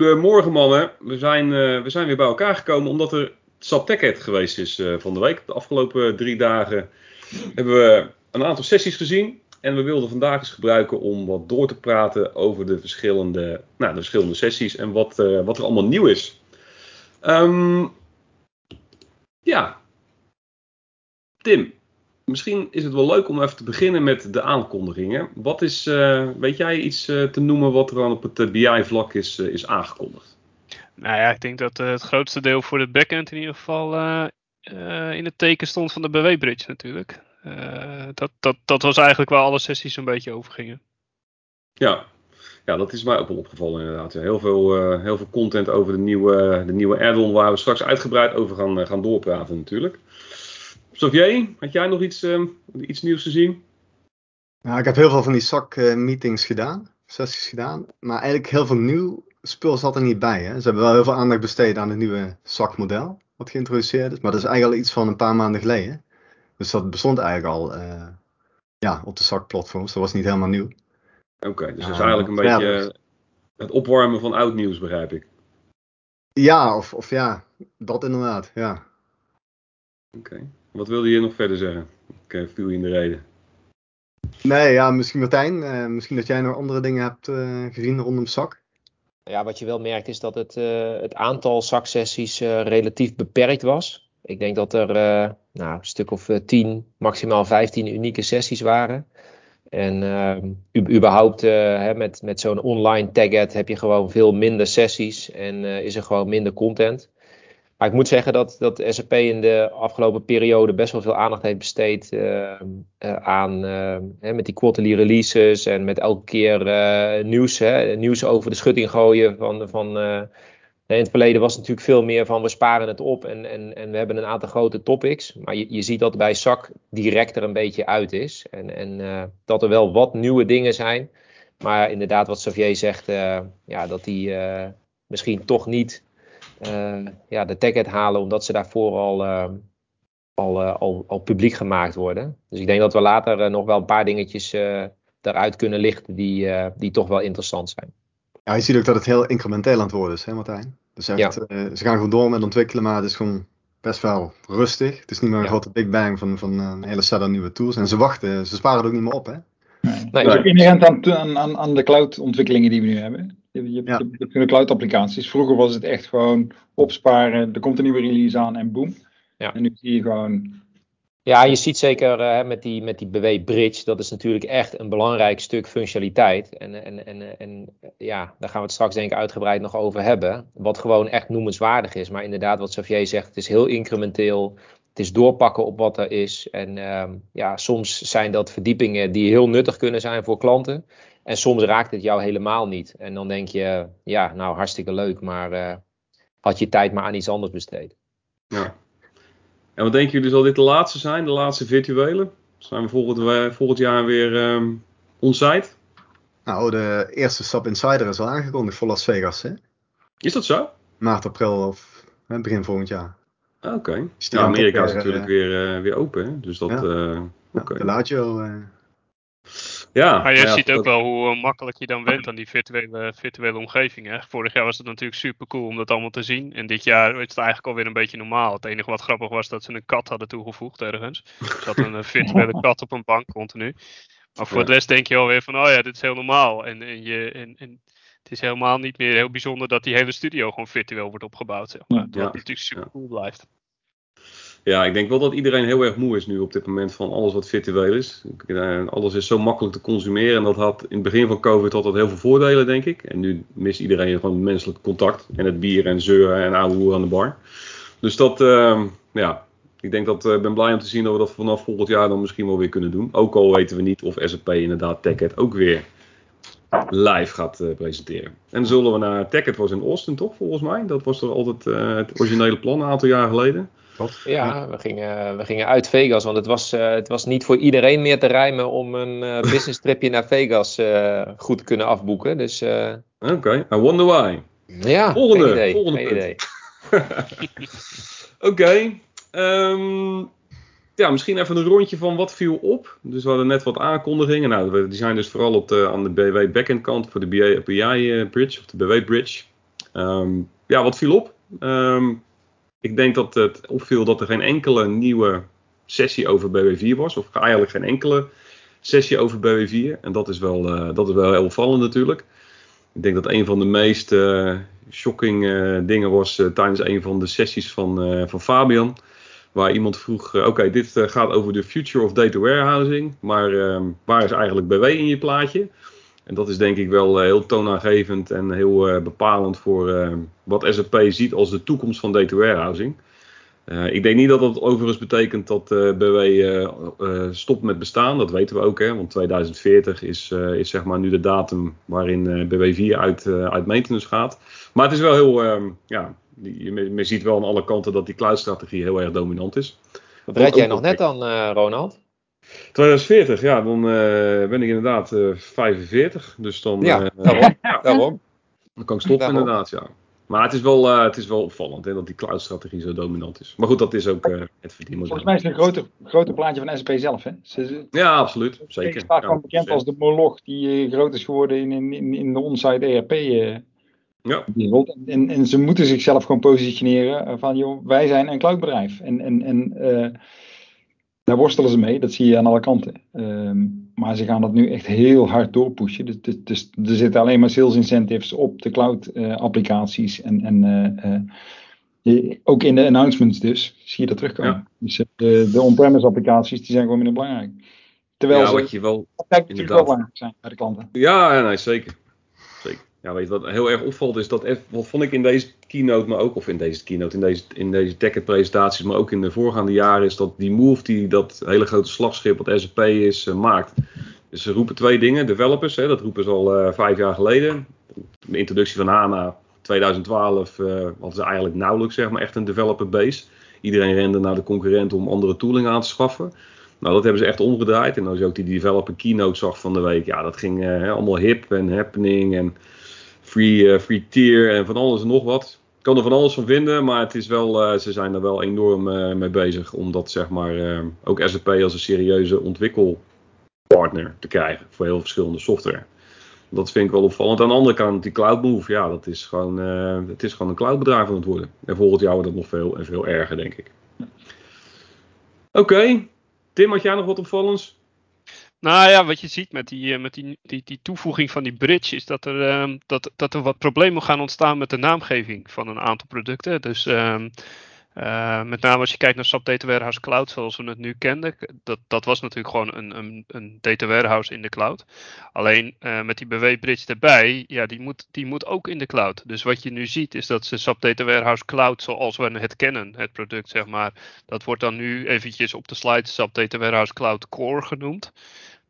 Goedemorgen mannen. We zijn, uh, we zijn weer bij elkaar gekomen omdat er SAP TechEd geweest is uh, van de week. De afgelopen drie dagen hebben we een aantal sessies gezien. En we wilden vandaag eens gebruiken om wat door te praten over de verschillende, nou, de verschillende sessies en wat, uh, wat er allemaal nieuw is. Um, ja, Tim, misschien is het wel leuk om even te beginnen met de aankondigingen. Wat is, uh, weet jij iets uh, te noemen wat er dan op het BI-vlak is, is aangekondigd? Nou ja, ik denk dat het grootste deel voor de backend in ieder geval in het teken stond van de BW-bridge natuurlijk. dat, dat, dat was eigenlijk waar alle sessies een beetje over gingen. Ja. ja, dat is mij ook wel opgevallen inderdaad. Heel, veel, heel veel content over de nieuwe, de nieuwe add-on waar we straks uitgebreid over gaan, gaan doorpraten natuurlijk. Xavier, had jij nog iets, uh, iets nieuws te zien? Nou, ik heb heel veel van die SAC-meetings gedaan, sessies gedaan. Maar eigenlijk heel veel nieuw spul zat er niet bij. Hè? Ze hebben wel heel veel aandacht besteed aan het nieuwe SAC-model, wat geïntroduceerd is. Maar dat is eigenlijk al iets van een paar maanden geleden. Dus dat bestond eigenlijk al uh, ja, op de SAC-platforms. Dat was niet helemaal nieuw. Oké, okay, dus dat is eigenlijk een beetje het opwarmen van oud nieuws, begrijp ik. Ja, of, of ja, dat inderdaad, ja. Oké. Okay. Wat wilde je nog verder zeggen? Ik uh, viel je in de reden. Nee, ja, misschien Martijn. Uh, misschien dat jij nog andere dingen hebt uh, gezien rondom zak. Ja, wat je wel merkt is dat het, het aantal zaksessies relatief beperkt was. Ik denk dat er nou, een stuk of 10, maximaal 15 unieke sessies waren. En überhaupt hè, met, met zo'n online tag heb je gewoon veel minder sessies en is er gewoon minder content. Maar ik moet zeggen dat, dat SAP in de afgelopen periode best wel veel aandacht heeft besteed uh, uh, aan uh, met die quarterly releases en met elke keer nieuws, hè, nieuws over de schutting gooien. Van, van, in het verleden was het natuurlijk veel meer van we sparen het op en, en, en we hebben een aantal grote topics. Maar je, je ziet dat bij SAC direct er een beetje uit is. En, en dat er wel wat nieuwe dingen zijn. Maar inderdaad, wat Xavier zegt, ja, dat die misschien toch niet ja, de ticket halen, omdat ze daarvoor al, uh, al, uh, al, al, publiek gemaakt worden. Dus ik denk dat we later nog wel een paar dingetjes eruit kunnen lichten die, die toch wel interessant zijn. Ja, je ziet ook dat het heel incrementeel aan het worden is, hè Martijn? Dus echt, ja. ze gaan gewoon door met ontwikkelen, maar het is gewoon best wel rustig. Het is niet meer een ja. grote big bang van, van een hele set aan nieuwe tools. En ze wachten, ze sparen het ook niet meer op, hè? Nee. nee. Dat is ook inherent aan, aan, aan de cloud-ontwikkelingen die we nu hebben. Je, je, ja. je hebt cloud-applicaties. Vroeger was het echt gewoon opsparen, er komt een nieuwe release aan en boom. Ja. En nu zie je gewoon. Ja, je ziet zeker uh, met die, met die BW Bridge, dat is natuurlijk echt een belangrijk stuk functionaliteit. En, en, en, en ja, daar gaan we het straks denk ik uitgebreid nog over hebben. Wat gewoon echt noemenswaardig is. Maar inderdaad, wat Xavier zegt, het is heel incrementeel. Het is doorpakken op wat er is. En uh, ja, soms zijn dat verdiepingen die heel nuttig kunnen zijn voor klanten. En soms raakt het jou helemaal niet. En dan denk je, ja, nou hartstikke leuk, maar uh, had je tijd maar aan iets anders besteed. Ja. En wat denken jullie, zal dit de laatste zijn, de laatste virtuele? Zijn we volgend, volgend jaar weer um, onsite? Nou, de eerste SAP Insider is al aangekondigd voor Las Vegas, hè? Is dat zo? Maart, april of begin volgend jaar. Oké. Okay. Ja, Amerika is natuurlijk uh, weer, uh, weer open, hè? Dus dat... Ja. Okay. de Lazio... Ja, maar je ja, ziet ook wel hoe makkelijk je dan went aan die virtuele, virtuele omgeving. Hè? Vorig jaar was het natuurlijk super cool om dat allemaal te zien. En dit jaar is het eigenlijk alweer een beetje normaal. Het enige wat grappig was dat ze een kat hadden toegevoegd ergens. Er zat een virtuele kat op een bank continu. Maar voor ja. de rest denk je alweer van, oh ja, dit is heel normaal. En, en, je, en, en het is helemaal niet meer heel bijzonder dat die hele studio gewoon virtueel wordt opgebouwd. Zeg maar. ja. natuurlijk super cool blijft. Ja, ik denk wel dat iedereen heel erg moe is nu op dit moment van alles wat virtueel is. Alles is zo makkelijk te consumeren en dat had in het begin van COVID had dat heel veel voordelen, denk ik. En nu mist iedereen gewoon menselijk contact en het bier en zeuren en oude hoer aan de bar. Dus dat, uh, ja, ik denk dat uh, ben blij om te zien dat we dat vanaf volgend jaar dan misschien wel weer kunnen doen. Ook al weten we niet of SAP inderdaad TechEd ook weer live gaat uh, presenteren. En zullen we naar TechEd was in Austin toch volgens mij? Dat was toch altijd uh, het originele plan een aantal jaar geleden. Ja, we gingen, we gingen uit Vegas, want het was, uh, het was niet voor iedereen meer te rijmen om een uh, business tripje naar Vegas uh, goed te kunnen afboeken. Dus, Oké, okay. I wonder why. Ja, volgende, geen idee. Volgende geen idee. Oké, okay. um, ja, misschien even een rondje van wat viel op. Dus we hadden net wat aankondigingen. Nou, die zijn dus vooral op de, aan de BW backend kant voor de BI Bridge of de BW Bridge. Ehm, ja, wat viel op? Ehm, ik denk dat het opviel dat er geen enkele nieuwe sessie over BW4 was. Of eigenlijk geen enkele sessie over BW4. En dat is wel, uh, dat is wel heel opvallend natuurlijk. Ik denk dat een van de meest uh, shocking dingen was tijdens een van de sessies van, van Fabian. Waar iemand vroeg, oké, dit gaat over de future of data warehousing. Maar ehm, waar is eigenlijk BW in je plaatje? En dat is denk ik wel heel toonaangevend en heel bepalend voor wat SAP ziet als de toekomst van data warehousing. Uh, ik denk niet dat dat overigens betekent dat uh, BW uh, stopt met bestaan. Dat weten we ook, hè, want 2040 is, is zeg maar nu de datum waarin BW4 uit, uit maintenance gaat. Maar het is wel heel, ehm, ja, je, je, ziet wel aan alle kanten dat die cloud-strategie heel erg dominant is. Wat red jij nog net aan, Ronald? 2040, ja, dan ben ik inderdaad 45. Dus dan, ja, daarom, ja, daarom. Dan kan ik stoppen inderdaad, ja. Maar het is wel, uh, het is wel opvallend hè, dat die cloud-strategie zo dominant is. Maar goed, dat is ook uh, het verdienmodel. Volgens mij is het een groter, groter plaatje van SAP zelf. Hè? Ze, ja, absoluut. Zeker. Het staat gewoon bekend als de Moloch die uh, groot is geworden in, in, in de onsite ERP. ja. En, en ze moeten zichzelf gewoon positioneren van, joh, wij zijn een cloudbedrijf. En, en, en daar worstelen ze mee, dat zie je aan alle kanten. Um, maar ze gaan dat nu echt heel hard doorpushen. Dus, dus, dus er zitten alleen maar sales incentives op de cloud uh, applicaties. En, en uh, uh, ook in de announcements dus, zie je dat terugkomen. Ja. Dus de, de on-premise applicaties die zijn gewoon minder belangrijk. Terwijl ja, ze wat je wel, inderdaad. wel belangrijk zijn bij de klanten. Ja, nee, zeker. Ja, weet je wat heel erg opvalt is dat, wat vond ik in deze keynote, maar ook, of in deze keynote, in deze, in deze Decket presentaties, maar ook in de voorgaande jaren, is dat die move die dat hele grote slagschip wat SAP is, uh, maakt. Dus ze roepen twee dingen, developers, hè, dat roepen ze al uh, vijf jaar geleden. De introductie van HANA 2012 uh, hadden ze eigenlijk nauwelijks zeg maar, echt een developer base. Iedereen rende naar de concurrent om andere tooling aan te schaffen. Nou, dat hebben ze echt omgedraaid. En als je ook die developer keynote zag van de week, ja, dat ging allemaal hip en happening en free, uh, free tier en van alles en nog wat. Ik kan er van alles van vinden, maar het is wel, uh, ze zijn er wel enorm uh, mee bezig om dat zeg maar ook SAP als een serieuze ontwikkelpartner te krijgen voor heel verschillende software. Dat vind ik wel opvallend. Aan de andere kant, die cloud move, ja, dat is gewoon, het is gewoon een cloudbedrijf aan het worden. En volgend jaar wordt dat nog veel en veel erger, denk ik. Oké. Tim, had jij nog wat opvallends? Nou ja, wat je ziet met die, eh, met die, die, die toevoeging van die bridge is dat er, um, dat, dat er wat problemen gaan ontstaan met de naamgeving van een aantal producten. Dus um, uh, met name als je kijkt naar SAP Data Warehouse Cloud zoals we het nu kenden. Dat, dat was natuurlijk gewoon een, een, een data warehouse in de cloud. Alleen uh, met die BW-bridge erbij, ja, die moet, die moet ook in de cloud. Dus wat je nu ziet is dat ze SAP Data Warehouse Cloud zoals we het kennen, het product zeg maar. Dat wordt dan nu eventjes op de slide SAP Data Warehouse Cloud Core genoemd.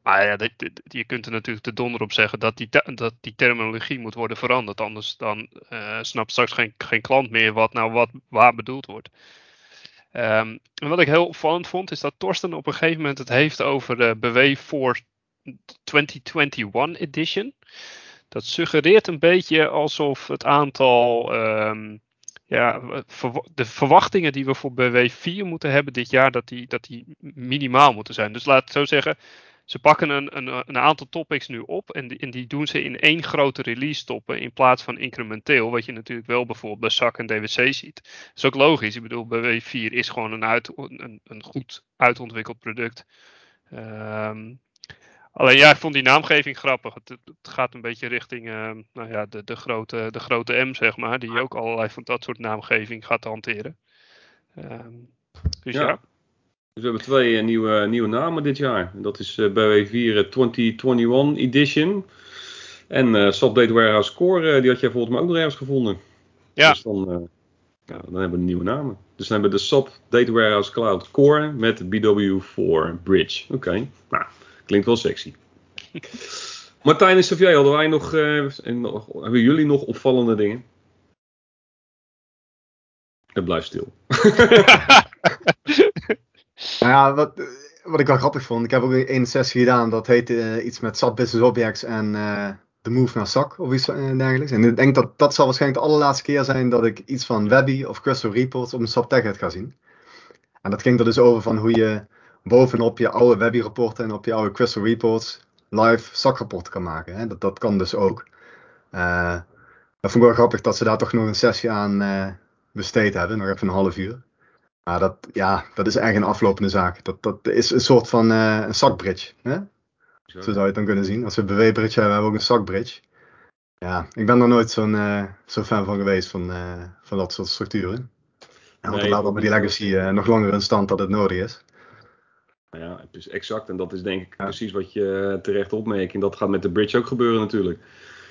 Maar ja, je kunt er natuurlijk de donder op zeggen dat die, dat die terminologie moet worden veranderd. Anders dan uh, snapt straks geen, geen klant meer wat nou wat waar bedoeld wordt. Um, en wat ik heel opvallend vond, is dat Torsten op een gegeven moment het heeft over de BW voor 2021 edition. Dat suggereert een beetje alsof het aantal um, ja, de verwachtingen die we voor BW4 moeten hebben dit jaar, dat die, dat die minimaal moeten zijn. Dus laat het zo zeggen, ze pakken een, een, een aantal topics nu op en die, en die, doen ze in één grote release stoppen in plaats van incrementeel, wat je natuurlijk wel bijvoorbeeld bij SAC en DWC ziet. Dat is ook logisch. Ik bedoel, bij W4 is gewoon een, uit, een, een goed uitontwikkeld product. Um, alleen ja, ik vond die naamgeving grappig. Het, het gaat een beetje richting uh, nou ja, de, de, grote, de grote M, zeg maar, die ook allerlei van dat soort naamgeving gaat hanteren. Um, dus ja. ja. Dus we hebben twee uh, nieuwe, nieuwe namen dit jaar. Dat is uh, BW4 2021 Edition. En uh, SAP Data Warehouse Core, die had jij volgens mij ook nog ergens gevonden. Ja. Dus dan, ja, dan hebben we nieuwe namen. Dus dan hebben we de SAP Data Warehouse Cloud Core met BW4 Bridge. Oké, nou, klinkt wel sexy. Martijn en Sofia, hadden wij nog, nog, hebben jullie nog opvallende dingen? Het blijft stil. Nou ja, wat, wat ik wel grappig vond, ik heb ook een sessie gedaan, dat heette uh, iets met SAP Business Objects en uh, de move naar SAC of iets uh, dergelijks. En ik denk dat dat zal waarschijnlijk de allerlaatste keer zijn dat ik iets van Webby of Crystal Reports op een SAP TechEd ga zien. En dat ging er dus over van hoe je bovenop je oude Webby rapporten en op je oude Crystal Reports live SAC rapporten kan maken. Hè. Dat, dat kan dus ook. dat vond ik wel grappig dat ze daar toch nog een sessie aan besteed hebben. Nog even een half uur. Maar dat, ja, dat is eigenlijk een aflopende zaak. Dat, dat is een soort van een zakbridge. Hè? Zo. zou je het dan kunnen zien. Als we BW-bridge hebben, hebben we ook een zakbridge. Ja, ik ben er nooit zo'n uh, zo fan van geweest van, uh, van dat soort structuren. En want nee, laat met die legacy uh, nog langer in stand dat het nodig is. Ja, het is exact. En dat is denk ik precies wat je terecht opmerkt. En dat gaat met de bridge ook gebeuren natuurlijk.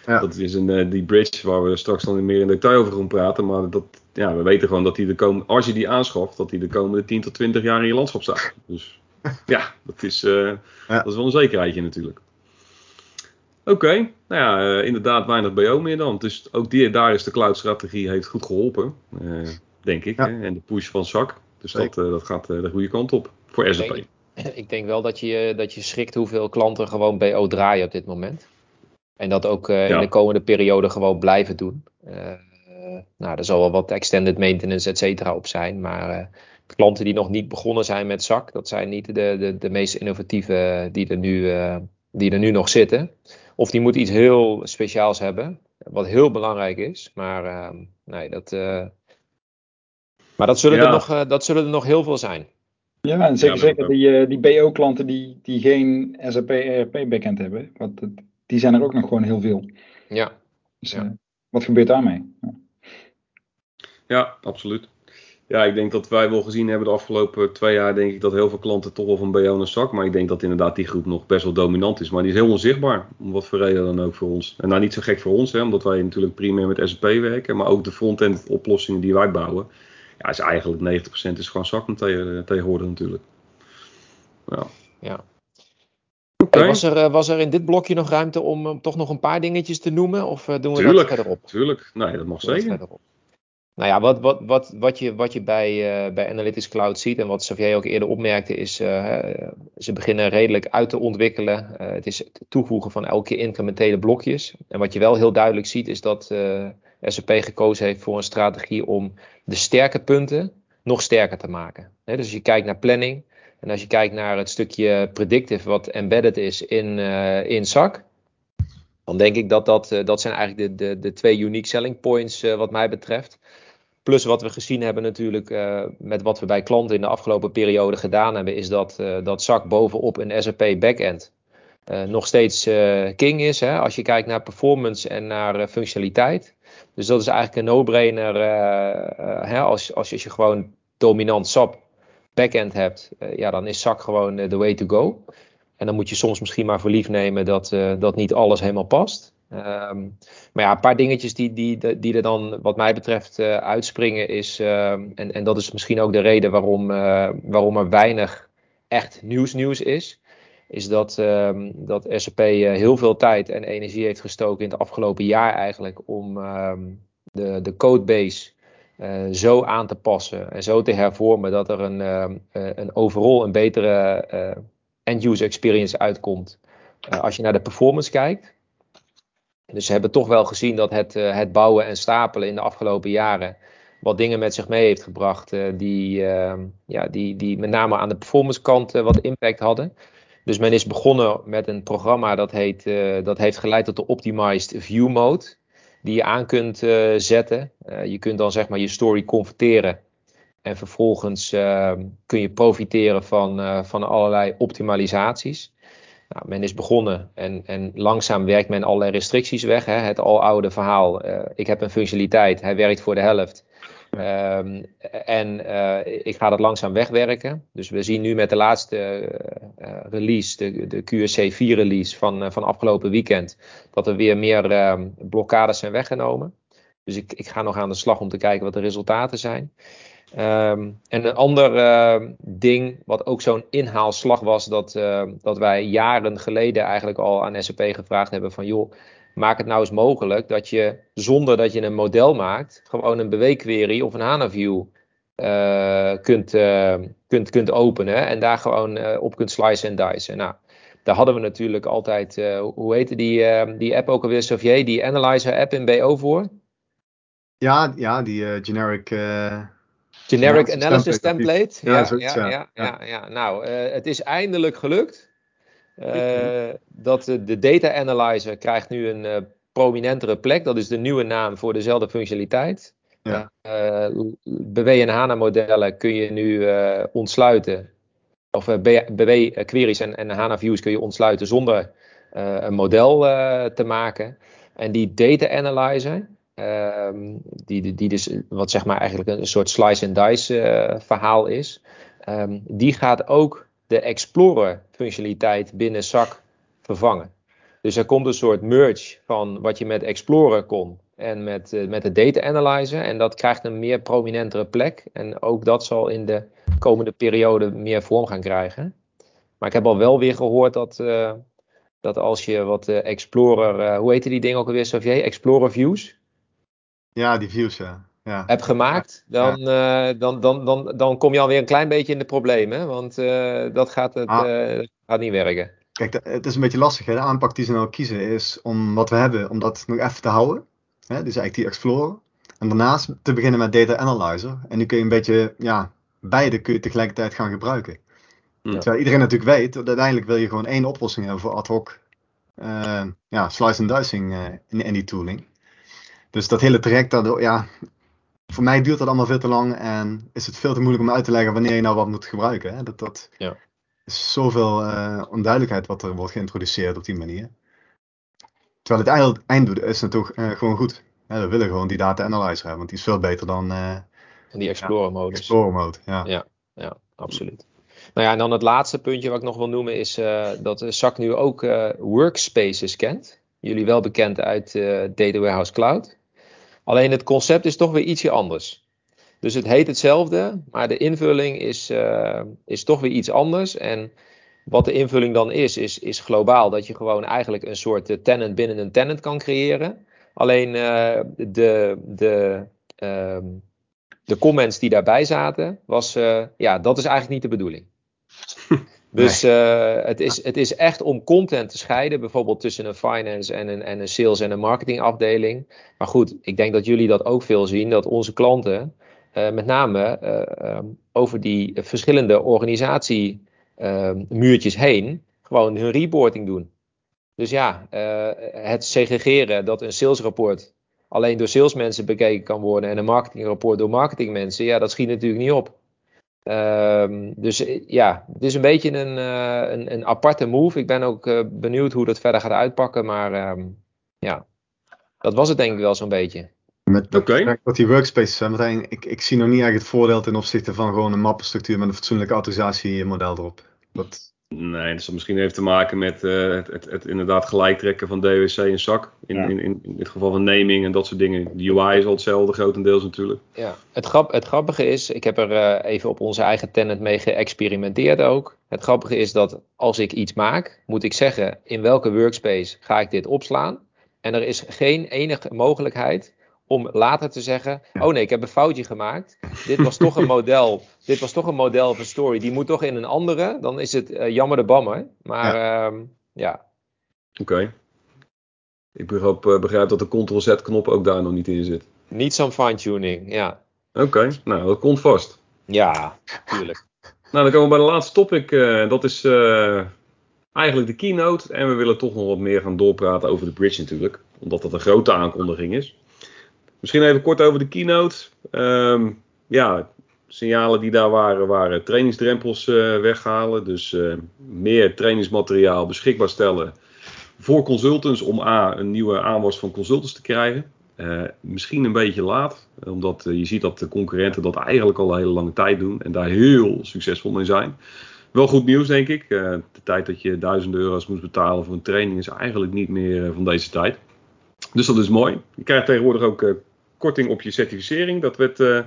Ja. Dat is een, die bridge waar we straks dan meer in detail over gaan praten. Maar dat, ja, we weten gewoon dat die de komende, als je die aanschaft, dat die de komende 10 tot 20 jaar in je landschap staat. Dus ja, dat is, ja. dat is wel een zekerheidje natuurlijk. Oké, nou ja, uh, inderdaad weinig BO meer dan. Dus ook die, daar is de cloud-strategie heeft goed geholpen, uh, denk ik. Hè? En de push van SAC. Dus dat, uh, dat gaat de goede kant op voor SAP. Ik denk, ik denk wel dat je, dat je schrikt hoeveel klanten gewoon BO draaien op dit moment. En dat ook ja. in de komende periode gewoon blijven doen. nou, er zal wel wat extended maintenance, et cetera, op zijn. Maar klanten die nog niet begonnen zijn met SAC, dat zijn niet de, de, de meest innovatieve die er nu, die er nu nog zitten. Of die moet iets heel speciaals hebben, wat heel belangrijk is. Maar uh, nee, dat, uh, maar dat zullen, ja. er nog, uh, dat zullen er nog heel veel zijn. Ja, en zeker, ja, zeker die, die BO-klanten die, die geen SAP ERP backend hebben, wat, die zijn er ook nog gewoon heel veel. Ja. Dus ja. wat gebeurt daarmee? Ja. ja, absoluut. Ja, ik denk dat wij wel gezien hebben de afgelopen twee jaar, denk ik dat heel veel klanten toch wel van BO naar zak. Maar ik denk dat inderdaad die groep nog best wel dominant is. Maar die is heel onzichtbaar, om wat voor reden dan ook voor ons. En nou niet zo gek voor ons, hè, omdat wij natuurlijk primair met SAP werken. Maar ook de front-end oplossingen die wij bouwen. Ja, is eigenlijk 90% is gewoon zak tegenwoordig natuurlijk. Ja. ja. Okay. was, er, was er in dit blokje nog ruimte om, om toch nog een paar dingetjes te noemen? Of doen we tuurlijk, dat verderop? Tuurlijk, nee, dat mag zeker. Nou ja, wat, wat, wat, wat, je, wat je bij, uh, bij Analytics Cloud ziet en wat Xavier ook eerder opmerkte, is uh, ze beginnen redelijk uit te ontwikkelen. Het is het toevoegen van elke incrementele blokjes. En wat je wel heel duidelijk ziet, is dat SAP gekozen heeft voor een strategie om de sterke punten nog sterker te maken. He, dus als je kijkt naar planning en als je kijkt naar het stukje predictive wat embedded is in, in SAC, dan denk ik dat dat, dat zijn eigenlijk de, de, de twee unique selling points wat mij betreft. Plus wat we gezien hebben natuurlijk uh, met wat we bij klanten in de afgelopen periode gedaan hebben, is dat, uh, dat zak bovenop een SAP backend uh, nog steeds king is. Hè, als je kijkt naar performance en naar functionaliteit. Dus dat is eigenlijk een no-brainer hè, als, als je gewoon dominant SAP backend hebt. ja, dan is zak gewoon de way to go. En dan moet je soms misschien maar voor lief nemen dat, dat niet alles helemaal past. Um, maar ja, een paar dingetjes die, die, die er dan wat mij betreft uitspringen is, uh, en, en dat is misschien ook de reden waarom, waarom er weinig echt nieuws nieuws is, is dat, ehm, dat SAP heel veel tijd en energie heeft gestoken in het afgelopen jaar eigenlijk om ehm, de, de codebase zo aan te passen en zo te hervormen dat er een, een overal een betere end-user experience uitkomt als je naar de performance kijkt. Dus ze hebben toch wel gezien dat het, het bouwen en stapelen in de afgelopen jaren wat dingen met zich mee heeft gebracht die, uh, ja, die, die met name aan de performance kant wat impact hadden. Dus men is begonnen met een programma dat, heet, dat heeft geleid tot de Optimized View Mode. Die je aan kunt zetten. je kunt dan zeg maar je story converteren. En vervolgens kun je profiteren van, van allerlei optimalisaties. Nou, men is begonnen en, en langzaam werkt men allerlei restricties weg. Hè? Het aloude verhaal. Ik heb een functionaliteit, hij werkt voor de helft. Um, en uh, ik ga dat langzaam wegwerken. Dus we zien nu met de laatste uh, release, de, de QSC 4 release van, van afgelopen weekend, dat er weer meer uh, blokkades zijn weggenomen. Dus ik, ik ga nog aan de slag om te kijken wat de resultaten zijn. Um, en een ander ding, wat ook zo'n inhaalslag was, dat, dat wij jaren geleden eigenlijk al aan SAP gevraagd hebben van joh, maak het nou eens mogelijk dat je zonder dat je een model maakt, gewoon een beweegquery of een HANA-view uh, kunt, kunt, kunt openen en daar gewoon op kunt slicen en dicen. Nou, daar hadden we natuurlijk altijd, hoe heette die, die app ook alweer, Xavier, die Analyzer app in BO voor? Ja, ja die generic... Generic Analysis Template. Ja, ja, ja, ja, ja, Nou, uh, het is eindelijk gelukt. Uh, dat de, Data Analyzer krijgt nu een uh, prominentere plek. Dat is de nieuwe naam voor dezelfde functionaliteit. Ja. Uh, BW en HANA modellen kun je nu ontsluiten. Of BW queries en, en HANA views kun je ontsluiten zonder een model te maken. En die data analyzer, ehm, die, die dus wat zeg maar eigenlijk een soort slice and dice verhaal is. Ehm, die gaat ook de Explorer functionaliteit binnen SAC vervangen. Dus er komt een soort merge van wat je met Explorer kon en met, uh, met de Data Analyzer. En dat krijgt een meer prominentere plek. En ook dat zal in de komende periode meer vorm gaan krijgen. Maar ik heb al wel weer gehoord dat, uh, dat als je wat uh, Explorer, hoe heette die ding ook alweer, Xavier? Explorer Views? Ja, die views, ja ja. hebt gemaakt, dan, ja. uh, dan, dan, dan, dan kom je alweer een klein beetje in de problemen. Want uh, dat gaat, het, ah. uh, gaat niet werken. Kijk, het is een beetje lastig. Hè? De aanpak die ze nou kiezen is om wat we hebben, om dat nog even te houden. Hè? Dus eigenlijk die Explorer. En daarnaast te beginnen met Data Analyzer. En nu kun je een beetje, ja, beide kun je tegelijkertijd gaan gebruiken. Ja. Terwijl iedereen natuurlijk weet, dat uiteindelijk wil je gewoon één oplossing hebben voor ad hoc ja, slice and dicing in, in die tooling. Dus dat hele traject, dat, ja, voor mij duurt dat allemaal veel te lang en is het veel te moeilijk om uit te leggen wanneer je nou wat moet gebruiken. Hè? Dat, dat ja. is zoveel uh, onduidelijkheid wat er wordt geïntroduceerd op die manier. Terwijl het einddoel is natuurlijk uh, gewoon goed. we willen gewoon die data analyzer hebben, want die is veel beter dan uh, die Explorer mode. Explorer mode, ja. ja. Ja, absoluut. Nou ja, en dan het laatste puntje wat ik nog wil noemen is dat SAC nu ook workspaces kent. Jullie wel bekend uit Data Warehouse Cloud. Alleen het concept is toch weer ietsje anders. Dus het heet hetzelfde, maar de invulling is, uh, is toch weer iets anders. En wat de invulling dan is, is, is globaal dat je gewoon eigenlijk een soort tenant binnen een tenant kan creëren. Alleen uh, de, de, uh, de comments die daarbij zaten, was ja, dat is eigenlijk niet de bedoeling. Dus uh, het, is, het is echt om content te scheiden, bijvoorbeeld tussen een finance en een, en een sales en een marketing afdeling. Maar goed, ik denk dat jullie dat ook veel zien, dat onze klanten uh, met name uh, um, over die verschillende organisatiemuurtjes heen gewoon hun reporting doen. Dus ja, het segregeren dat een salesrapport alleen door salesmensen bekeken kan worden en een marketingrapport door marketingmensen, ja, dat schiet natuurlijk niet op. Um, dus eh, ja, het is een beetje een, uh, een, een, aparte move. Ik ben ook uh, benieuwd hoe dat verder gaat uitpakken. Maar um, ja, dat was het denk ik wel zo'n beetje. Met okay. wat die workspaces zijn. Ik, ik zie nog niet echt het voordeel ten opzichte van gewoon een mappenstructuur met een fatsoenlijk autorisatiemodel erop. Dat, Nee, dat zal misschien even te maken met uh, het, het, het, inderdaad gelijktrekken van DWC en SAC. In, ja. in, in, in dit geval van naming en dat soort dingen. De UI is al hetzelfde, grotendeels natuurlijk. Ja, het, grap, het grappige is, ik heb er uh, even op onze eigen tenant mee geëxperimenteerd ook. Het grappige is dat als ik iets maak, moet ik zeggen in welke workspace ga ik dit opslaan. En er is geen enige mogelijkheid om later te zeggen: Oh nee, ik heb een foutje gemaakt. Dit was toch een model. Dit was toch een model of een story. Die moet toch in een andere. Dan is het uh, jammer de bammer. Maar ja. Uh, ja. Oké. Okay. Ik begrijp, uh, begrijp, dat de Ctrl-Z-knop ook daar nog niet in zit. Niet zo'n fine-tuning, ja. Oké, okay. nou dat komt vast. Ja, tuurlijk. nou, dan komen we bij de laatste topic. Uh, dat is eigenlijk de keynote. En we willen toch nog wat meer gaan doorpraten over de bridge natuurlijk. Omdat dat een grote aankondiging is. Misschien even kort over de keynote. Um, ja, signalen die daar waren, waren trainingsdrempels uh, weghalen. Dus uh, meer trainingsmateriaal beschikbaar stellen voor consultants om A, een nieuwe aanwas van consultants te krijgen. Uh, misschien een beetje laat, omdat je ziet dat de concurrenten dat eigenlijk al een hele lange tijd doen en daar heel succesvol mee zijn. Wel goed nieuws, denk ik. de tijd dat je duizenden euro's moest betalen voor een training is eigenlijk niet meer van deze tijd. Dus dat is mooi. Je krijgt tegenwoordig ook korting op je certificering. Dat werd uh,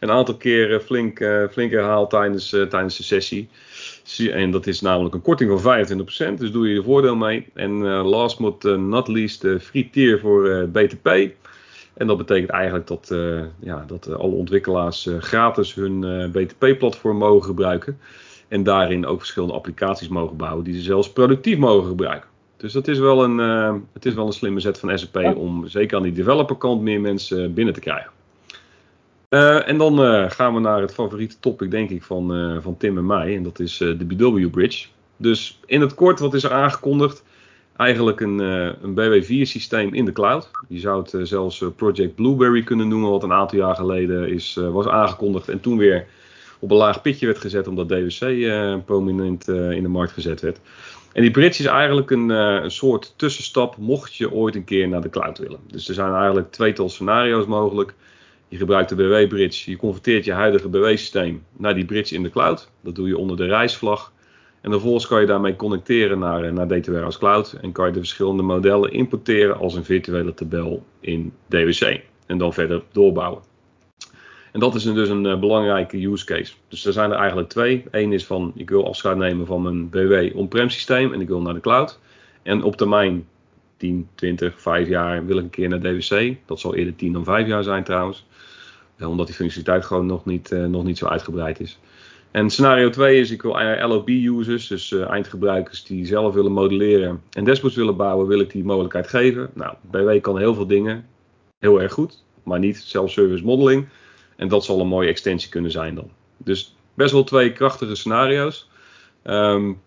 een aantal keren flink, uh, herhaald tijdens, uh, tijdens de sessie. En dat is namelijk een korting van 25%. Dus doe je er voordeel mee. En last but not least, free tier voor BTP. En dat betekent eigenlijk dat, ja, dat alle ontwikkelaars gratis hun BTP-platform mogen gebruiken. En daarin ook verschillende applicaties mogen bouwen die ze zelfs productief mogen gebruiken. Dus dat is wel een, uh, het is wel een slimme zet van SAP om zeker aan die developerkant meer mensen uh, binnen te krijgen. Uh, en dan gaan we naar het favoriete topic, denk ik, van, van Tim en mij. En dat is de BW Bridge. Dus in het kort, wat is er aangekondigd? eigenlijk een, een BW4 systeem in de cloud. Je zou het zelfs Project Blueberry kunnen noemen, wat een aantal jaar geleden is, was aangekondigd en toen weer op een laag pitje werd gezet omdat DWC prominent in de markt gezet werd. En die bridge is eigenlijk een, een, soort tussenstap mocht je ooit een keer naar de cloud willen. Dus er zijn eigenlijk tweetal scenario's mogelijk. Je gebruikt de BW-bridge, je converteert je huidige BW-systeem naar die bridge in de cloud. Dat doe je onder de reisvlag. En vervolgens kan je daarmee connecteren naar, eh, naar Warehouse Cloud. En kan je de verschillende modellen importeren als een virtuele tabel in DWC. En dan verder doorbouwen. En dat is dus een uh, belangrijke use case. Dus er zijn er eigenlijk twee. Eén is van, ik wil afscheid nemen van mijn BW on-prem systeem en ik wil naar de cloud. En op termijn 10, 20, 5 jaar wil ik een keer naar DWC. Dat zal eerder 10 dan 5 jaar zijn trouwens. Eh, omdat die functionaliteit gewoon nog niet, uh, nog niet zo uitgebreid is. En scenario 2 is, ik wil LOB-users, dus eindgebruikers die zelf willen modelleren en dashboards willen bouwen, wil ik die mogelijkheid geven. Nou, BW kan heel veel dingen heel erg goed, maar niet self-service modeling. En dat zal een mooie extensie kunnen zijn dan. Dus best wel twee krachtige scenario's. Um,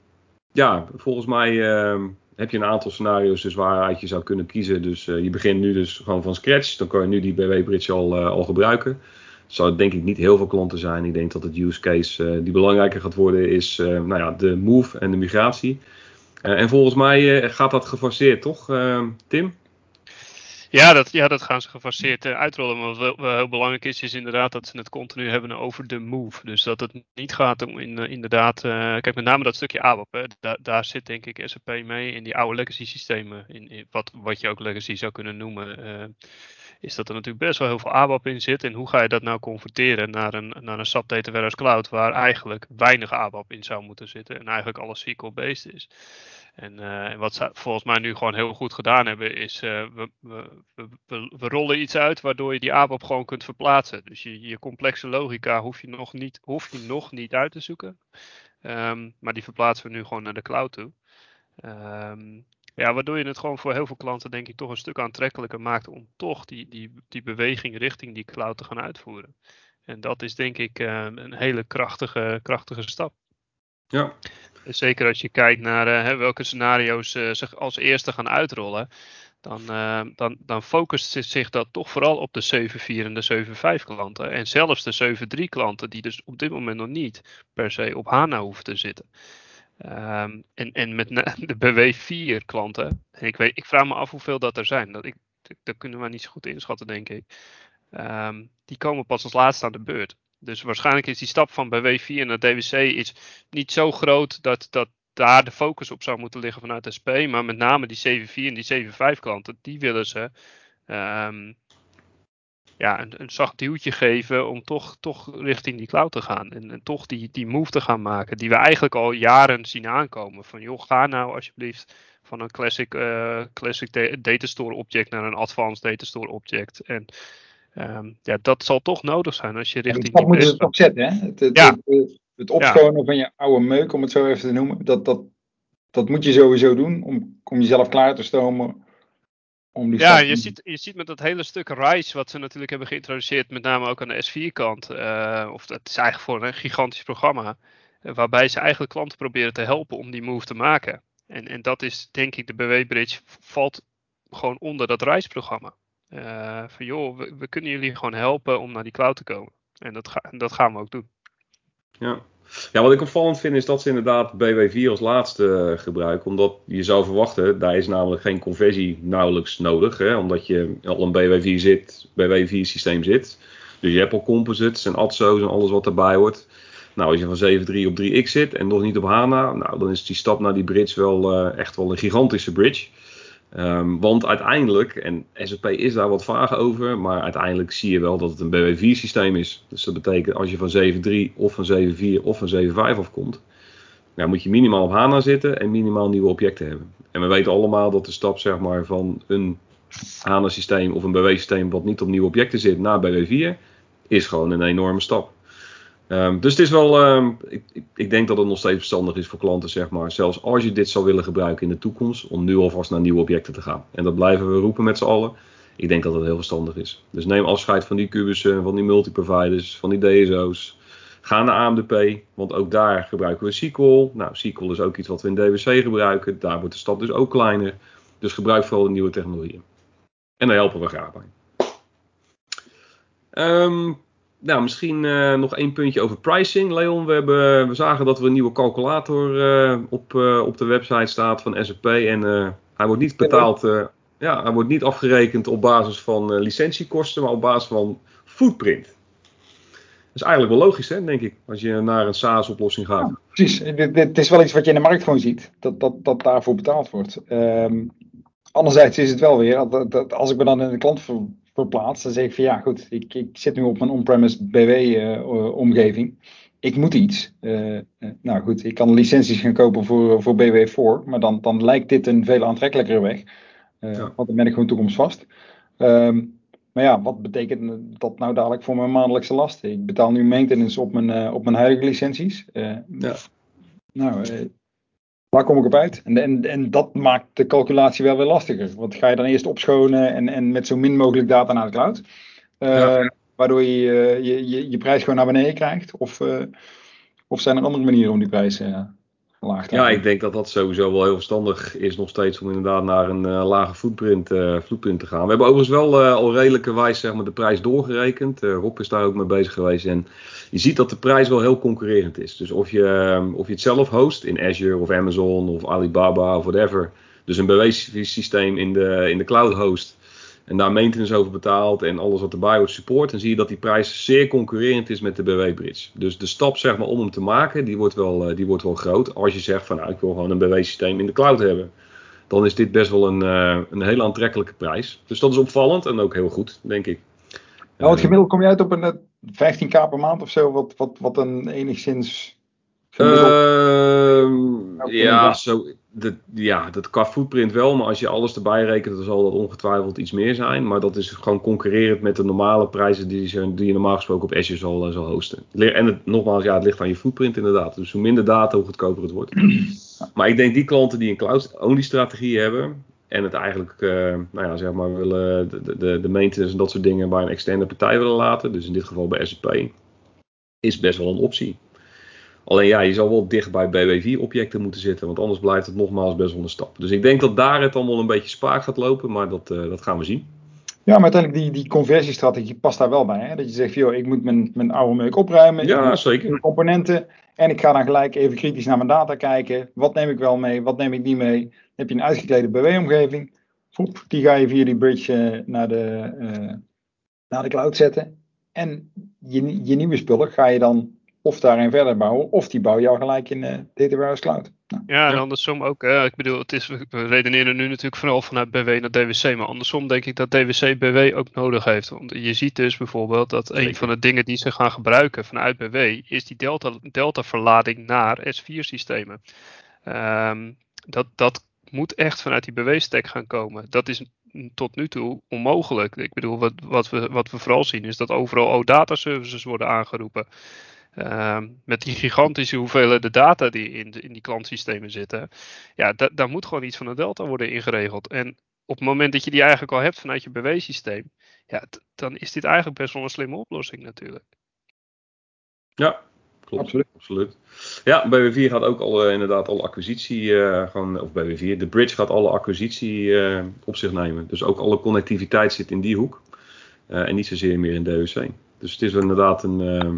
ja, volgens mij uh, heb je een aantal scenario's dus waaruit je zou kunnen kiezen. Dus uh, je begint nu dus gewoon van scratch. Dan kan je nu die BW-bridge al, uh, al gebruiken. Er zou denk ik niet heel veel klanten zijn. Ik denk dat het use case uh, die belangrijker gaat worden is nou ja, de move en de migratie. en volgens mij gaat dat gefaseerd, toch Tim? Ja dat, ja, dat gaan ze gefaseerd uitrollen. Maar wat wel heel belangrijk is, is inderdaad dat ze het continu hebben over de move. Dus dat het niet gaat om in, inderdaad. Uh, kijk, met name dat stukje AWAP. Hè, daar, zit denk ik SAP mee in die oude legacy systemen. In, wat, wat je ook legacy zou kunnen noemen. Is dat er natuurlijk best wel heel veel ABAP in zit. En hoe ga je dat nou converteren naar een, naar een SAP Data Warehouse Cloud waar eigenlijk weinig ABAP in zou moeten zitten en eigenlijk alles SQL-based is. En, uh, en, wat ze volgens mij nu gewoon heel goed gedaan hebben, is uh, we, we, we, we, rollen iets uit waardoor je die ABAP gewoon kunt verplaatsen. Dus je, je complexe logica hoef je nog niet, hoef je nog niet uit te zoeken. Um, maar die verplaatsen we nu gewoon naar de cloud toe. Um, ja, waardoor je het gewoon voor heel veel klanten denk ik toch een stuk aantrekkelijker maakt om toch die, die, die beweging richting die cloud te gaan uitvoeren. En dat is denk ik uh, een hele krachtige, krachtige stap. Ja. Zeker als je kijkt naar uh, welke scenario's uh, zich als eerste gaan uitrollen. Dan, dan, dan focust zich dat toch vooral op de 7.4 en de 7.5 klanten. En zelfs de 7.3 klanten die dus op dit moment nog niet per se op HANA hoeven te zitten. Um, en, en met de BW4 klanten, ik, weet, ik vraag me af hoeveel dat er zijn. Dat, ik, dat kunnen we niet zo goed inschatten, denk ik. Um, die komen pas als laatste aan de beurt. Dus waarschijnlijk is die stap van BW4 naar DWC is niet zo groot dat, dat daar de focus op zou moeten liggen vanuit SP. Maar met name die 7.4 en die 7.5 klanten, die willen ze um, ja, een, een zacht duwtje geven om toch, toch richting die cloud te gaan. En, en, toch die, die move te gaan maken die we eigenlijk al jaren zien aankomen. Van joh, ga nou alsjeblieft van een classic, uh, classic data store object naar een advanced data store object. En um, ja, dat zal toch nodig zijn als je richting. dat moet hè? Het, het, ja. het, het opschonen ja. van je oude meuk, om het zo even te noemen. Dat, dat, dat moet je sowieso doen om, om jezelf klaar te stomen ja, je ziet, je ziet met dat hele stuk RISE, wat ze natuurlijk hebben geïntroduceerd, met name ook aan de S4-kant, uh, eh, of het is eigenlijk voor een gigantisch programma, uh, waarbij ze eigenlijk klanten proberen te helpen om die move te maken. En, en dat is, denk ik, de BW Bridge valt gewoon onder dat RISE-programma. Uh, van joh, we, kunnen jullie gewoon helpen om naar die cloud te komen. En dat, ga, dat gaan we ook doen. Ja, ja, wat ik opvallend vind is dat ze inderdaad BW4 als laatste eh, gebruiken. Omdat je zou verwachten, daar is namelijk geen conversie nauwelijks nodig. Hè, omdat je al een BW4, zit, BW4 systeem zit. Dus je hebt al composites en ATSO's en alles wat erbij hoort. Nou, als je van 7.3 op 3x zit en nog niet op HANA, nou, dan is die stap naar die bridge wel uh, echt wel een gigantische bridge. Um, want uiteindelijk, en SAP is daar wat vaag over, maar uiteindelijk zie je wel dat het een BW4 systeem is. Dus dat betekent als je van 7.3 of van 7.4 of van 7.5 afkomt, nou moet je minimaal op HANA zitten en minimaal nieuwe objecten hebben. En we weten allemaal dat de stap zeg maar, van een HANA systeem of een BW systeem wat niet op nieuwe objecten zit naar BW4 is gewoon een enorme stap. Um, dus het is wel, um, ik, ik, denk dat het nog steeds verstandig is voor klanten, zeg maar, zelfs als je dit zou willen gebruiken in de toekomst, om nu alvast naar nieuwe objecten te gaan. En dat blijven we roepen met z'n allen. Ik denk dat dat heel verstandig is. Dus neem afscheid van die kubussen, van die multiproviders, van die DSO's. Ga naar AMDP, want ook daar gebruiken we SQL. Nou, SQL is ook iets wat we in DWC gebruiken. Daar wordt de stap dus ook kleiner. Dus gebruik vooral de nieuwe technologieën. En daar helpen we graag bij. Um, nou, misschien uh, nog één puntje over pricing. Leon, we, hebben, we zagen dat er een nieuwe calculator uh, op, uh, op de website staat van SAP. En hij wordt niet betaald, ja, hij wordt niet afgerekend op basis van licentiekosten, maar op basis van footprint. Dat is eigenlijk wel logisch, hè, denk ik, als je naar een SaaS-oplossing gaat. Ja, precies, dit, is wel iets wat je in de markt gewoon ziet, dat, dat, dat daarvoor betaald wordt. Um, anderzijds is het wel weer, dat, dat, als ik me dan in de klant verplaatst, dan zeg ik van ja goed, ik, ik zit nu op mijn on-premise BW-omgeving. Eh, ik moet iets. Uh, nou goed, ik kan licenties gaan kopen voor, voor BW4, maar dan, dan lijkt dit een veel aantrekkelijkere weg. Ja. Want dan ben ik gewoon toekomstvast. Um, maar ja, wat betekent dat nou dadelijk voor mijn maandelijkse lasten? Ik betaal nu maintenance op mijn, op mijn huidige licenties. ja. Nou, Waar kom ik op uit? En, en, en dat maakt de calculatie wel weer lastiger. Want ga je dan eerst opschonen en, en met zo min mogelijk data naar de cloud. Uh, Waardoor je, je, je je prijs gewoon naar beneden krijgt. Of, uh, of zijn er andere manieren om die prijs uh, ja, ik denk dat dat sowieso wel heel verstandig is nog steeds om inderdaad naar een uh, lage footprint, uh, footprint te gaan. We hebben overigens wel uh, al redelijkerwijs zeg maar, de prijs doorgerekend. Rob is daar ook mee bezig geweest. En je ziet dat de prijs wel heel concurrerend is. Dus of je, of je het zelf host in Azure of Amazon of Alibaba of whatever. Dus een beweessysteem in de, in de cloud host en daar maintenance over betaalt en alles wat erbij wordt support, dan zie je dat die prijs zeer concurrerend is met de BW-bridge. Dus de stap zeg maar, om hem te maken, die wordt, wel, eh, die wordt wel groot. Als je zegt van nou, ik wil gewoon een BW-systeem in de cloud hebben, dan is dit best wel een, uh, een hele aantrekkelijke prijs. Dus dat is opvallend en ook heel goed, denk ik. Nou, het gemiddeld kom je uit op een 15k eh, per maand of zo, wat, wat, wat een enigszins uh, ja, zo, de, ja, dat qua footprint wel, maar als je alles erbij rekent, dan zal dat ongetwijfeld iets meer zijn. Maar dat is gewoon concurrerend met de normale prijzen die, je, die je normaal gesproken op Azure zal, eh, zal hosten. En het, nogmaals, ja, het ligt aan je footprint inderdaad. Dus hoe minder data, hoe goedkoper het wordt. maar ik denk die klanten die een cloud-only strategie hebben, en het eigenlijk, uh, nou ja, zeg maar, willen de, de, de maintenance en dat soort dingen bij een externe partij willen laten, dus in dit geval bij SAP, is best wel een optie. Alleen ja, je zal wel dicht bij BW4-objecten moeten zitten, want anders blijft het nogmaals best wel een stap. Dus ik denk dat daar het allemaal een beetje spaak gaat lopen, maar dat, uh, dat gaan we zien. Ja, maar uiteindelijk die, die conversiestrategie past daar wel bij. Hè? Dat je zegt, joh, ik moet mijn, mijn oude meuk opruimen. Ja, zeker. componenten. En ik ga dan gelijk even kritisch naar mijn data kijken. Wat neem ik wel mee, wat neem ik niet mee? Dan heb je een uitgeklede BW-omgeving. Die ga je via die bridge uh, naar, de, uh, naar de cloud zetten. En je, je nieuwe spullen ga je dan of daarin verder bouwen, of die bouw je al gelijk in uh, Data Warehouse Cloud. Nou, ja, en andersom ook. Hè. Ik bedoel, het is, we redeneren nu natuurlijk vooral vanuit BW naar DWC, maar andersom denk ik dat DWC BW ook nodig heeft. Want je ziet dus bijvoorbeeld dat een van de dingen die ze gaan gebruiken vanuit BW is die delta, delta verlading naar S4-systemen. Um, ehm, dat, dat moet echt vanuit die BW-stack gaan komen. Dat is tot nu toe onmogelijk. Ik bedoel, wat, wat, we, wat we vooral zien is dat overal OData services worden aangeroepen. Ehm, met die gigantische hoeveelheden data die in, in die klantsystemen zitten. Ja, daar moet gewoon iets van een delta worden ingeregeld. En op het moment dat je die eigenlijk al hebt vanuit je BW-systeem, ja, dan is dit eigenlijk best wel een slimme oplossing natuurlijk. Ja, klopt. Absoluut. Absoluut. Ja, BW4 gaat ook al uh, inderdaad alle acquisitie, uh, gewoon, of BW4, de bridge gaat alle acquisitie uh, op zich nemen. Dus ook alle connectiviteit zit in die hoek. en niet zozeer meer in DWC. Dus het is inderdaad een, ehm,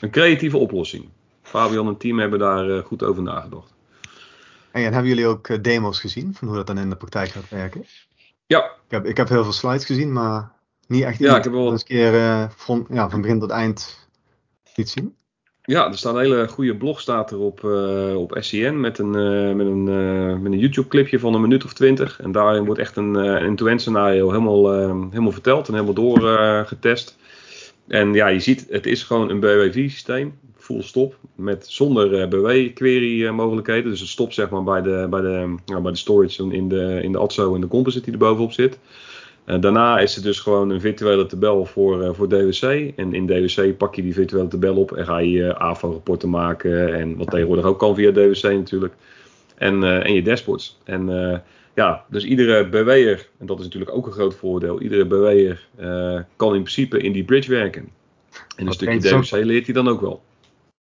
een creatieve oplossing. Fabian en team hebben daar uh, goed over nagedacht. En hebben jullie ook uh, demo's gezien van hoe dat dan in de praktijk gaat werken? Ja. Ik heb, ik heb heel veel slides gezien, maar niet echt ja, ik heb wel... eens een keer uh, van, ja, van begin tot eind iets zien. Ja, er staat een hele goede blog staat er op, uh, op SCN met een, uh, met een, met een YouTube clipje van een minuut of twintig. En daarin wordt echt een end-to-end scenario helemaal, helemaal verteld en helemaal doorgetest. En ja, je ziet, het is gewoon een BW-systeem, full stop, met zonder uh, BW-query uh, mogelijkheden. Dus het stopt zeg maar bij de, bij de, bij de storage in de, in de ATSO en de composite die er bovenop zit. Uh, daarna is het dus gewoon een virtuele tabel voor, voor DWC. En in DWC pak je die virtuele tabel op en ga je AFO-rapporten maken. En wat tegenwoordig ook kan via DWC natuurlijk. En, en je dashboards. En ja, dus iedere BW'er, en dat is natuurlijk ook een groot voordeel, iedere BW'er uh, kan in principe in die bridge werken. En een stukje DWC leert hij dan ook wel.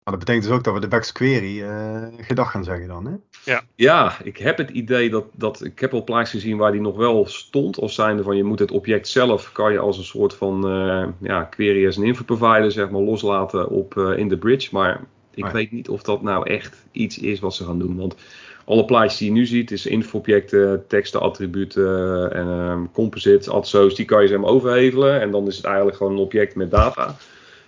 Maar dat betekent dus ook dat we de Bex query uh, gedag gaan zeggen dan, hè? Ja. ja, ik heb het idee dat, dat ik heb al plaatjes gezien waar die nog wel stond. Als zijnde van je moet het object zelf, kan je als een soort van uh, ja, query as een info provider zeg maar loslaten op uh, in de bridge. Maar ik weet niet of dat nou echt iets is wat ze gaan doen. Want alle plaatjes die je nu ziet, is info-objecten, teksten, attributen en um, composites, atso's, die kan je zeg maar overhevelen. En dan is het eigenlijk gewoon een object met data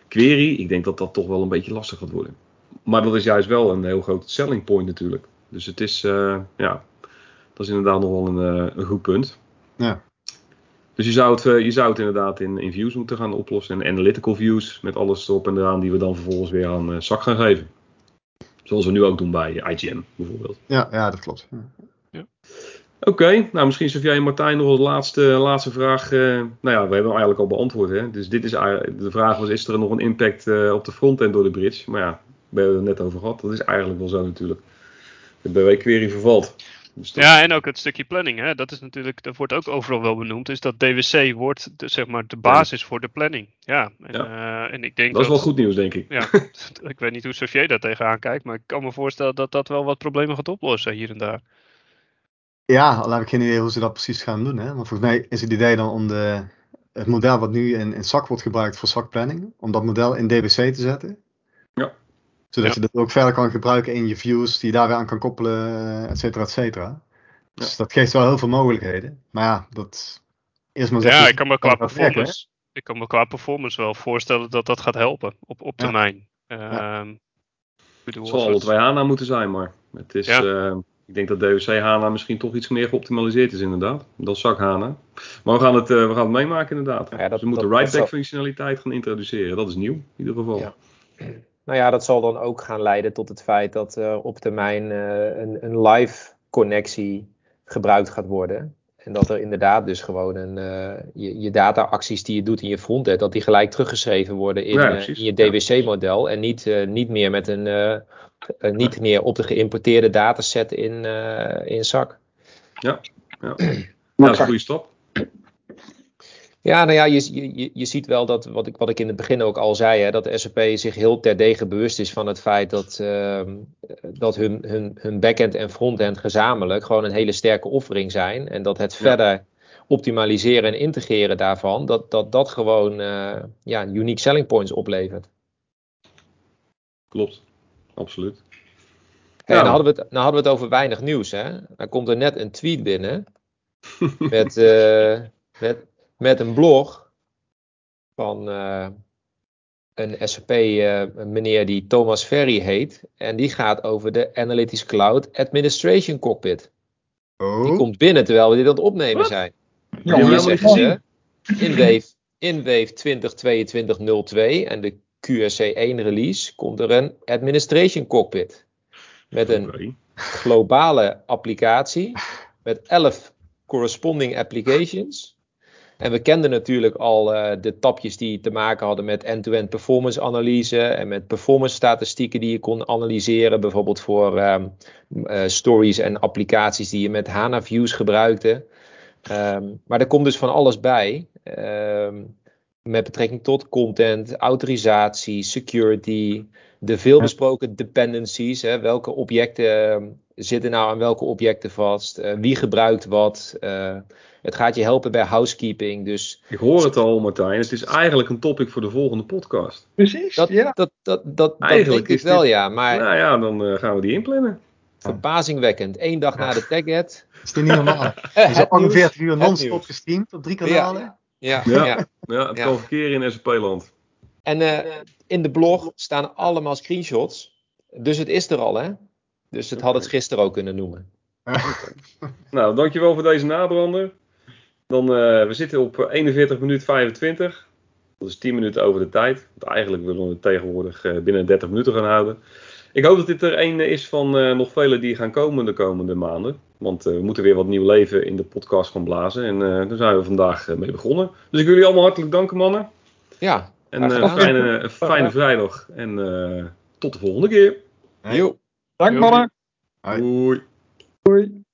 query, ik denk dat dat toch wel een beetje lastig gaat worden. Maar dat is juist wel een heel groot selling point natuurlijk. Dus het is, uh, ja, dat is inderdaad nog wel een, uh, een goed punt. Ja. Dus je zou het, je zou het inderdaad in, in views moeten gaan oplossen. En analytical views met alles erop en eraan die we dan vervolgens weer aan zak gaan geven. Zoals we nu ook doen bij IGM bijvoorbeeld. Ja, ja dat klopt. Ja. Oké, nou misschien Sofia en Martijn nog als laatste, laatste vraag. Uh, nou ja, we hebben hem eigenlijk al beantwoord. Hè? Dus dit is de vraag was, is er nog een impact uh, op de frontend door de bridge? Maar ja, we hebben het er net over gehad. Dat is eigenlijk wel zo natuurlijk. De BW-query vervalt. Dus Ja, en ook het stukje planning. Hè? Dat is natuurlijk, dat wordt ook overal wel benoemd. Is dat DWC wordt de, zeg maar de basis voor de planning. Ja, en, ja. Uh, en ik denk dat is wel goed nieuws, denk ik. Ja, ik weet niet hoe Sofier daar tegenaan kijkt, maar ik kan me voorstellen dat dat wel wat problemen gaat oplossen hier en daar. Ja, al heb ik geen idee hoe ze dat precies gaan doen. Hè? Maar volgens mij is het idee dan om de, het model wat nu in, in SAC wordt gebruikt voor SAC-planning, om dat model in DBC te zetten. Ja. Zodat je dat ook verder kan gebruiken in je views, die je daar weer aan kan koppelen, et cetera, et cetera. Dus dat geeft wel heel veel mogelijkheden. Maar ja, dat is maar zo. Ja, ik kan me qua performance, ik kan me qua performance wel voorstellen dat dat gaat helpen op, op termijn. Ja. Uh, het zal alle twee HANA moeten zijn, maar het is... Ja. Uh, ik denk dat DWC HANA misschien toch iets meer geoptimaliseerd is inderdaad. Dat zak HANA. Maar we gaan het, uh, we gaan het meemaken inderdaad. Ja, dat, Ze moeten write-back functionaliteit gaan introduceren. Dat is nieuw in ieder geval. Ja. Nou ja, dat zal dan ook gaan leiden tot het feit dat uh, op termijn uh, een, een live connectie gebruikt gaat worden. En dat er inderdaad dus gewoon een, je, je data-acties die je doet in je frontend, dat die gelijk teruggeschreven worden in, ja, in je DWC-model. En niet, niet meer met een uh, niet meer op de geïmporteerde dataset in, uh, in zak. Ja, ja. dat is een goede stap. Ja, nou ja, je, je, je ziet wel dat, wat ik, wat ik in het begin ook al zei, hè, dat de SAP zich heel terdege bewust is van het feit dat, uh, dat hun, hun, hun backend en frontend gezamenlijk gewoon een hele sterke offering zijn. En dat het ja. verder optimaliseren en integreren daarvan, dat dat, dat gewoon uh, ja, unique selling points oplevert. Klopt absoluut. Hey, nou. dan, hadden we het, nou hadden we het over weinig nieuws. Hè? Dan komt er net een tweet binnen met, uh, met, met een blog van uh, een SAP-meneer uh, die Thomas Ferry heet. En die gaat over de Analytics Cloud Administration Cockpit. Oh. Die komt binnen terwijl we dit aan het opnemen What? zijn. Ja, hier zeggen ze in Wave, in Wave 2022-02 en de QSC1 release komt er een administration cockpit. Met een okay. globale applicatie. Met 11 corresponding applications. En we kenden natuurlijk al uh, de tapjes die te maken hadden met end-to-end performance analyse en met performance statistieken die je kon analyseren, bijvoorbeeld voor um, uh, stories en applicaties die je met HANA Views gebruikte. Um, maar er komt dus van alles bij. Um, met betrekking tot content, autorisatie, security, de veelbesproken dependencies. Hè, welke objecten ehm, zitten nou aan welke objecten vast? Uh, wie gebruikt wat? Uh, het gaat je helpen bij housekeeping. Dus, Ik hoor het al, Martijn. Het is eigenlijk een topic voor de volgende podcast. Precies, dat, ja. Dat, dat, dat, eigenlijk dat is wel, dit, ja. Maar, nou ja, dan uh, gaan we die inplannen. Verbazingwekkend. Eén dag na de tagget. is dit niet normaal? Is al 48 uur non-stop gestreamd op drie kanalen? Ja. Ja, ja, ja. ja het kan verkeren in SAP-land. En uh, in de blog staan allemaal screenshots. Dus het is er al, hè? Dus het had het gisteren ook kunnen noemen. nou, dankjewel voor deze nabrander. Dan, uh, we zitten op 41 minuten 25. Dat is 10 minuten over de tijd. Want eigenlijk willen we het tegenwoordig uh, binnen 30 minuten gaan houden. Ik hoop dat dit er een is van uh, nog vele die gaan komen de komende maanden. Want uh, we moeten weer wat nieuw leven in de podcast gaan blazen. En uh, daar zijn we vandaag mee begonnen. Dus ik wil jullie allemaal hartelijk danken, mannen. Ja. En een fijne, fijne vrijdag. En tot de volgende keer. Jo. Dank, mannen. Doei. Doei.